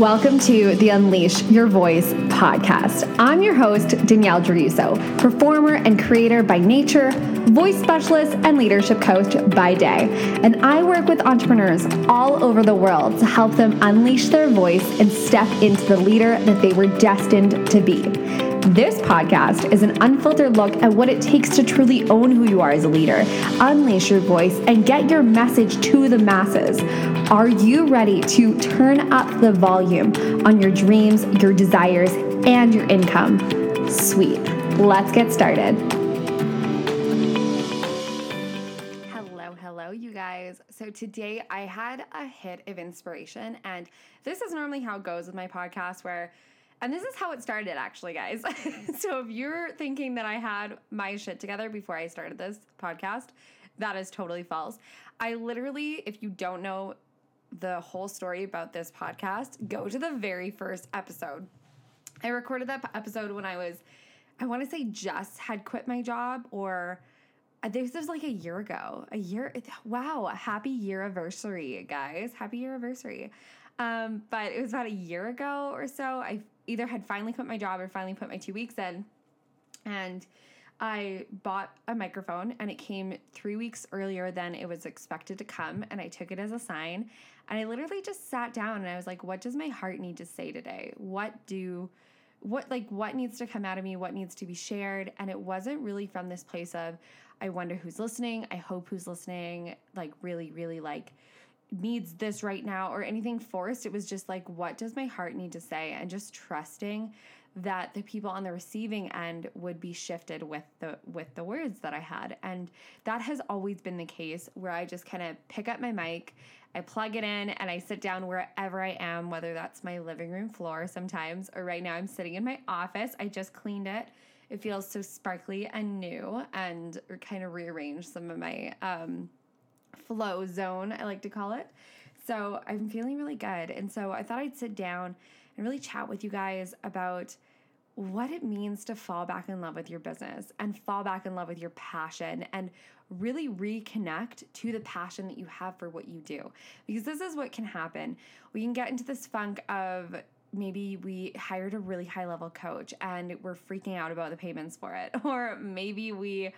Welcome to the Unleash Your Voice podcast. I'm your host, Danielle Druso, performer and creator by nature, voice specialist, and leadership coach by day. And I work with entrepreneurs all over the world to help them unleash their voice and step into the leader that they were destined to be. This podcast is an unfiltered look at what it takes to truly own who you are as a leader, unleash your voice, and get your message to the masses. Are you ready to turn up the volume on your dreams, your desires, and your income? Sweet. Let's get started. Hello, hello, you guys. So today I had a hit of inspiration, and this is normally how it goes with my podcast where and this is how it started, actually, guys. so if you're thinking that I had my shit together before I started this podcast, that is totally false. I literally, if you don't know the whole story about this podcast, go to the very first episode. I recorded that episode when I was, I want to say, just had quit my job or. Uh, this was like a year ago. A year. Wow. Happy year anniversary, guys. Happy year anniversary. Um, but it was about a year ago or so. I either had finally quit my job or finally put my two weeks in. And I bought a microphone and it came three weeks earlier than it was expected to come. And I took it as a sign. And I literally just sat down and I was like, what does my heart need to say today? What do, what, like, what needs to come out of me? What needs to be shared? And it wasn't really from this place of, I wonder who's listening. I hope who's listening, like, really, really like, needs this right now or anything forced. It was just like, what does my heart need to say? And just trusting that the people on the receiving end would be shifted with the with the words that I had. And that has always been the case where I just kind of pick up my mic, I plug it in and I sit down wherever I am, whether that's my living room floor sometimes or right now I'm sitting in my office. I just cleaned it. It feels so sparkly and new and kind of rearranged some of my um flow zone, I like to call it. So I'm feeling really good. And so I thought I'd sit down and really chat with you guys about what it means to fall back in love with your business and fall back in love with your passion and really reconnect to the passion that you have for what you do. Because this is what can happen. We can get into this funk of maybe we hired a really high level coach and we're freaking out about the payments for it. Or maybe we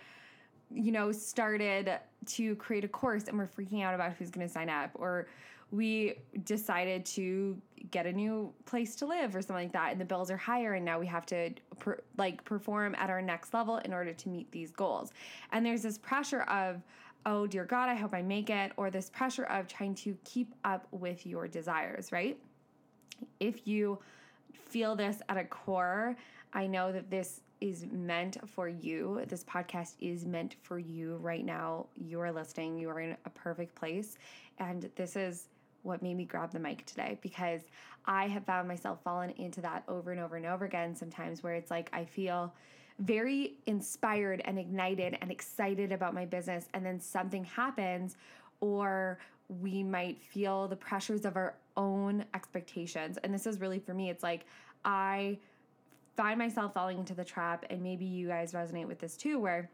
you know, started to create a course and we're freaking out about who's going to sign up, or we decided to get a new place to live or something like that, and the bills are higher, and now we have to per, like perform at our next level in order to meet these goals. And there's this pressure of, oh dear God, I hope I make it, or this pressure of trying to keep up with your desires, right? If you feel this at a core, I know that this is meant for you. This podcast is meant for you right now. You are listening, you are in a perfect place. And this is what made me grab the mic today because I have found myself falling into that over and over and over again sometimes where it's like I feel very inspired and ignited and excited about my business and then something happens or we might feel the pressures of our own expectations. And this is really for me it's like I find myself falling into the trap, and maybe you guys resonate with this too, where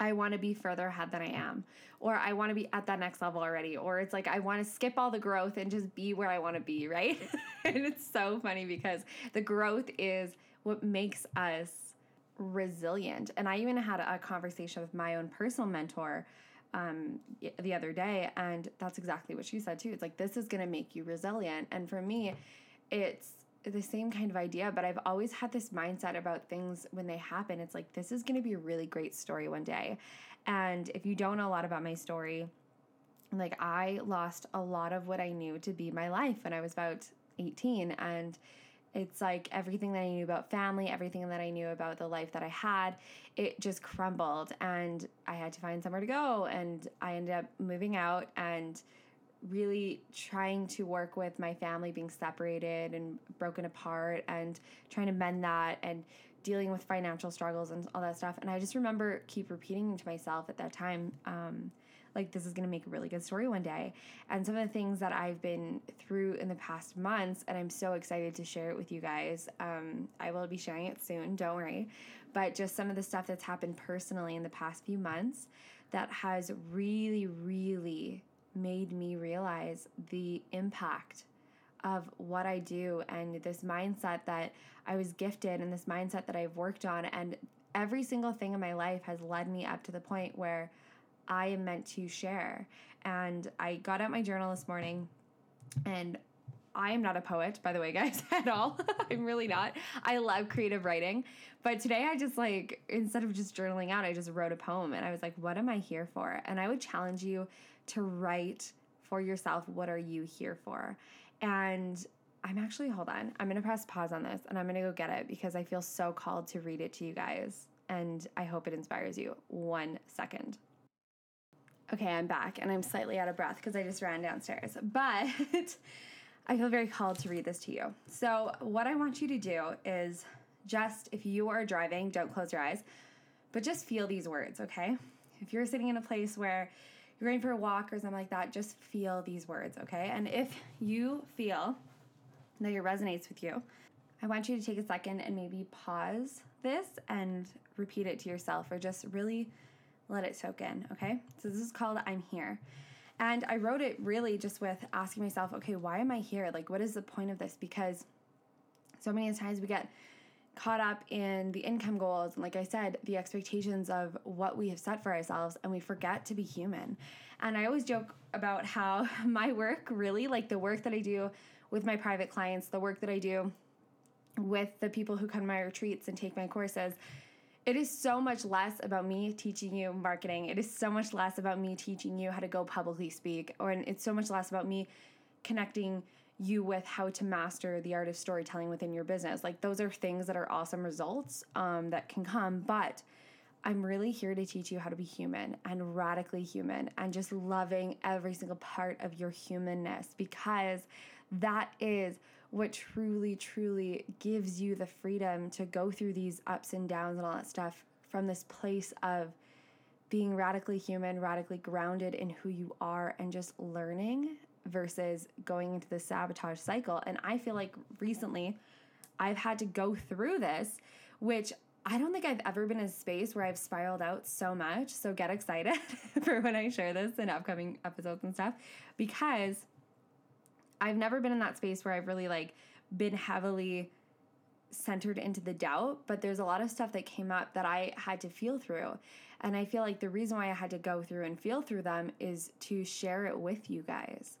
I want to be further ahead than I am, or I want to be at that next level already, or it's like I want to skip all the growth and just be where I want to be, right? and it's so funny because the growth is what makes us resilient. And I even had a conversation with my own personal mentor um, the other day, and that's exactly what she said too. It's like, this is going to make you resilient. And for me, it's the same kind of idea, but I've always had this mindset about things when they happen. It's like, this is going to be a really great story one day. And if you don't know a lot about my story, like I lost a lot of what I knew to be my life when I was about 18. And it's like everything that I knew about family, everything that I knew about the life that I had, it just crumbled. And I had to find somewhere to go. And I ended up moving out and really trying to work with my family being separated and broken apart and trying to mend that and dealing with financial struggles and all that stuff. And I just remember keep repeating to myself at that time, um, like this is going to make a really good story one day. And some of the things that I've been through in the past months, and I'm so excited to share it with you guys. Um, I will be sharing it soon, don't worry. But just some of the stuff that's happened personally in the past few months that has really, really made me realize the impact of what I do and this mindset that I was gifted and this mindset that I've worked on. And every single thing in my life has led me up to the point where I am meant to share. And I got out my journal this morning and I am not a poet, by the way, guys, at all. I'm really not. I love creative writing. But today I just like, instead of just journaling out, I just wrote a poem and I was like, what am I here for? And I would challenge you to write for yourself, what are you here for? And I'm actually, hold on, I'm gonna press pause on this and I'm gonna go get it because I feel so called to read it to you guys. And I hope it inspires you. One second. Okay, I'm back and I'm slightly out of breath because I just ran downstairs. But I feel very called to read this to you. So, what I want you to do is just, if you are driving, don't close your eyes, but just feel these words, okay? If you're sitting in a place where you're going for a walk or something like that, just feel these words, okay? And if you feel that it resonates with you, I want you to take a second and maybe pause this and repeat it to yourself or just really let it soak in, okay? So this is called I'm Here. And I wrote it really just with asking myself, okay, why am I here? Like, what is the point of this? Because so many times we get caught up in the income goals and like I said, the expectations of what we have set for ourselves and we forget to be human. And I always joke about how my work really like the work that I do with my private clients, the work that I do with the people who come to my retreats and take my courses, it is so much less about me teaching you marketing. It is so much less about me teaching you how to go publicly speak or it's so much less about me connecting you with how to master the art of storytelling within your business. Like those are things that are awesome results um, that can come, but I'm really here to teach you how to be human and radically human and just loving every single part of your humanness because that is what truly, truly gives you the freedom to go through these ups and downs and all that stuff from this place of being radically human, radically grounded in who you are, and just learning versus going into the sabotage cycle. And I feel like recently I've had to go through this, which I don't think I've ever been in a space where I've spiraled out so much. So get excited for when I share this in upcoming episodes and stuff because I've never been in that space where I've really like been heavily centered into the doubt, but there's a lot of stuff that came up that I had to feel through. And I feel like the reason why I had to go through and feel through them is to share it with you guys.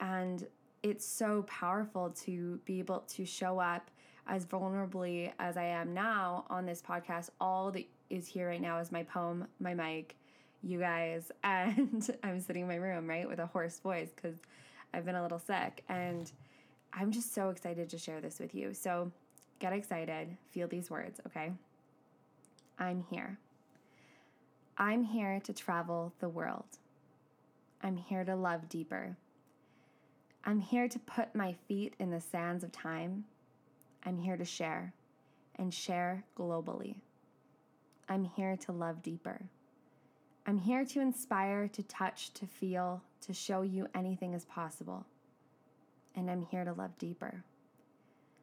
And it's so powerful to be able to show up as vulnerably as I am now on this podcast. All that is here right now is my poem, my mic, you guys, and I'm sitting in my room, right, with a hoarse voice because I've been a little sick. And I'm just so excited to share this with you. So get excited, feel these words, okay? I'm here. I'm here to travel the world. I'm here to love deeper. I'm here to put my feet in the sands of time. I'm here to share and share globally. I'm here to love deeper. I'm here to inspire, to touch, to feel, to show you anything is possible. And I'm here to love deeper.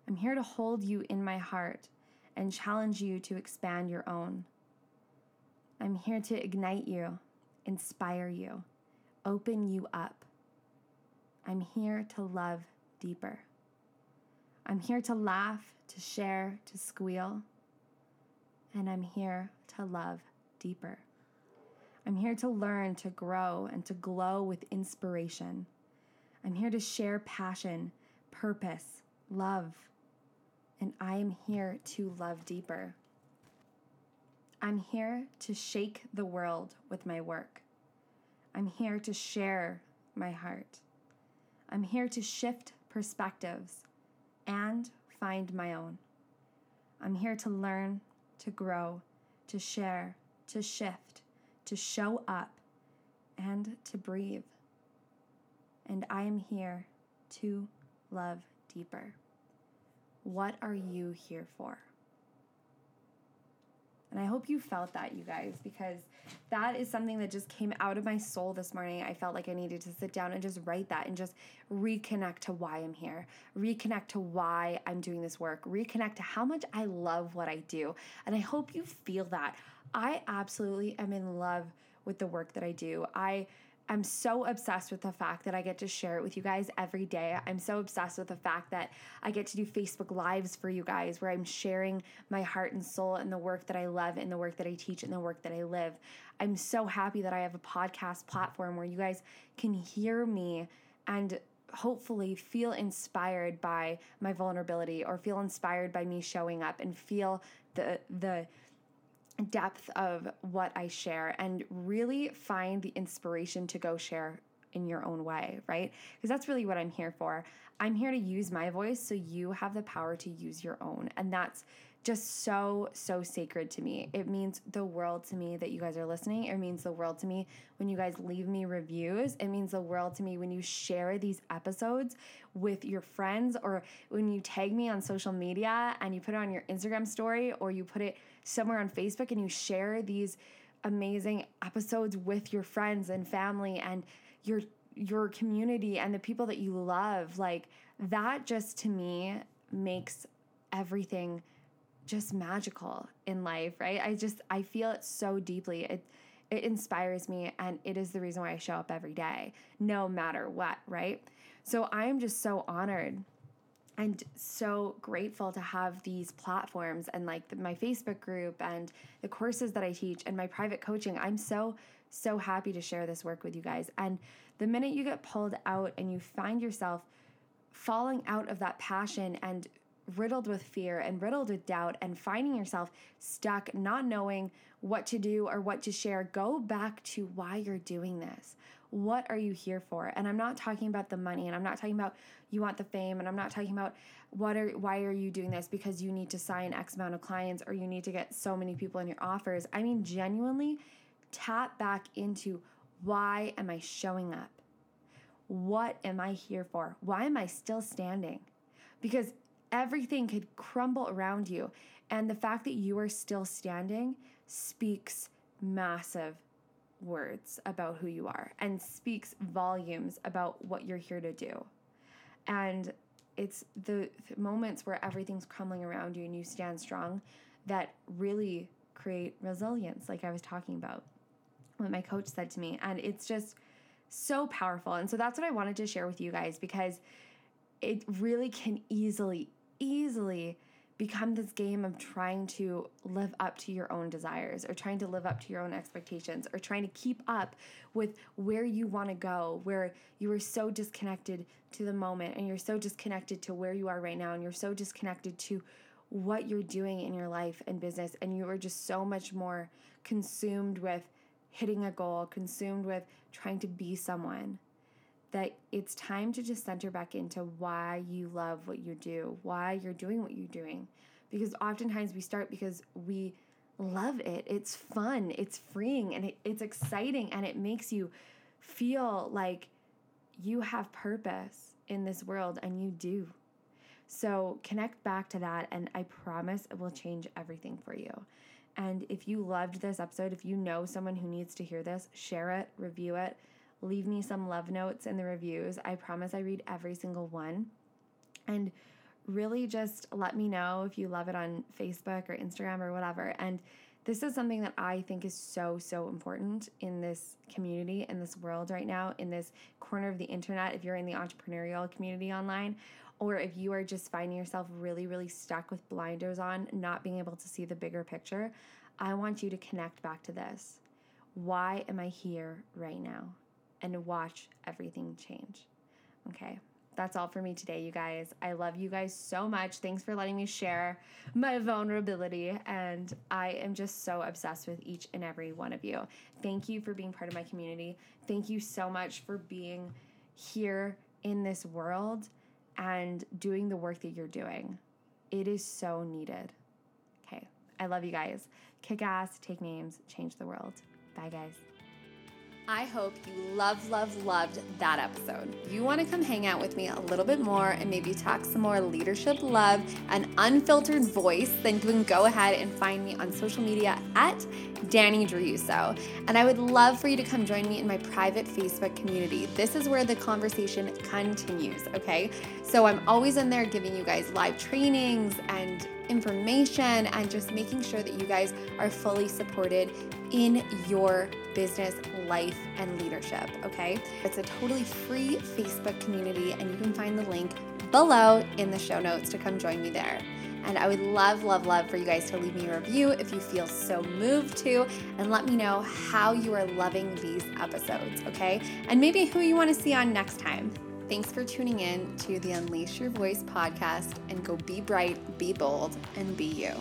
I'm here to hold you in my heart and challenge you to expand your own. I'm here to ignite you, inspire you, open you up I'm here to love deeper. I'm here to laugh, to share, to squeal. And I'm here to love deeper. I'm here to learn, to grow, and to glow with inspiration. I'm here to share passion, purpose, love. And I am here to love deeper. I'm here to shake the world with my work. I'm here to share my heart. I'm here to shift perspectives and find my own. I'm here to learn, to grow, to share, to shift, to show up, and to breathe. And I am here to love deeper. What are you here for? And I hope you felt that, you guys, because that is something that just came out of my soul this morning. I felt like I needed to sit down and just write that and just reconnect to why I'm here, reconnect to why I'm doing this work, reconnect to how much I love what I do. And I hope you feel that. I absolutely am in love with the work that I do. I I'm so obsessed with the fact that I get to share it with you guys every day. I'm so obsessed with the fact that I get to do Facebook Lives for you guys where I'm sharing my heart and soul and the work that I love and the work that I teach and the work that I live. I'm so happy that I have a podcast platform where you guys can hear me and hopefully feel inspired by my vulnerability or feel inspired by me showing up and feel the the depth of what I share and really find the inspiration to go share in your own way, right? Because that's really what I'm here for. I'm here to use my voice so you have the power to use your own. And that's just so, so sacred to me. It means the world to me that you guys are listening. It means the world to me when you guys leave me reviews. It means the world to me when you share these episodes with your friends or when you tag me on social media and you put it on your Instagram story or you put it somewhere on Facebook and you share these amazing episodes with your friends and family and your your community and the people that you love like that just to me makes everything just magical in life, right? I just I feel it so deeply. It it inspires me and it is the reason why I show up every day, no matter what, right? So I am just so honored and so grateful to have these platforms and like the, my Facebook group and the courses that I teach and my private coaching. I'm so so happy to share this work with you guys. And the minute you get pulled out and you find yourself falling out of that passion and riddled with fear and riddled with doubt and finding yourself stuck, not knowing what to do or what to share, go back to why you're doing this. What are you here for? And I'm not talking about the money and I'm not talking about you want the fame and I'm not talking about what are why are you doing this because you need to sign X amount of clients or you need to get so many people in your offers. I mean genuinely tap back into why am I showing up? What am I here for? Why am I still standing? Because everything could crumble around you. And the fact that you are still standing speaks massive words about who you are and speaks volumes about what you're here to do. And it's the moments where everything's crumbling around you and you stand strong that really create resilience, like I was talking about, what my coach said to me. And it's just so powerful. And so that's what I wanted to share with you guys because it really can easily, easily become this game of trying to live up to your own desires or trying to live up to your own expectations or trying to keep up with where you want to go, where you are so disconnected to the moment and you're so disconnected to where you are right now and you're so disconnected to what you're doing in your life and business and you are just so much more consumed with hitting a goal, consumed with trying to be someone that it's time to just center back into why you love what you do, why you're doing what you're doing. Because oftentimes we start because we love it. It's fun, it's freeing, and it, it's exciting, and it makes you feel like you have purpose in this world, and you do. So connect back to that, and I promise it will change everything for you. And if you loved this episode, if you know someone who needs to hear this, share it, review it leave me some love notes in the reviews. I promise I read every single one. And really just let me know if you love it on Facebook or Instagram or whatever. And this is something that I think is so, so important in this community, in this world right now, in this corner of the internet. If you're in the entrepreneurial community online, or if you are just finding yourself really, really stuck with blinders on, not being able to see the bigger picture, I want you to connect back to this. Why am I here right now? And watch everything change. Okay, that's all for me today, you guys. I love you guys so much. Thanks for letting me share my vulnerability. And I am just so obsessed with each and every one of you. Thank you for being part of my community. Thank you so much for being here in this world and doing the work that you're doing. It is so needed. Okay, I love you guys. Kick ass, take names, change the world. Bye, guys. I hope you love, love, loved that episode. You want to come hang out with me a little bit more and maybe talk some more leadership, love, and unfiltered voice, then you can go ahead and find me on social media at Danny Druso. And I would love for you to come join me in my private Facebook community. This is where the conversation continues, okay? So I'm always in there giving you guys live trainings and information and just making sure that you guys are fully supported in your business, life, and leadership, okay? It's a totally free Facebook community, and you can find the link below in the show notes to come join me there. And I would love, love, love for you guys to leave me a review if you feel so moved to, and let me know how you are loving these episodes, okay? And maybe who you want to see on next time. Thanks for tuning in to the Unleash Your Voice podcast and go be bright, be bold, and be you.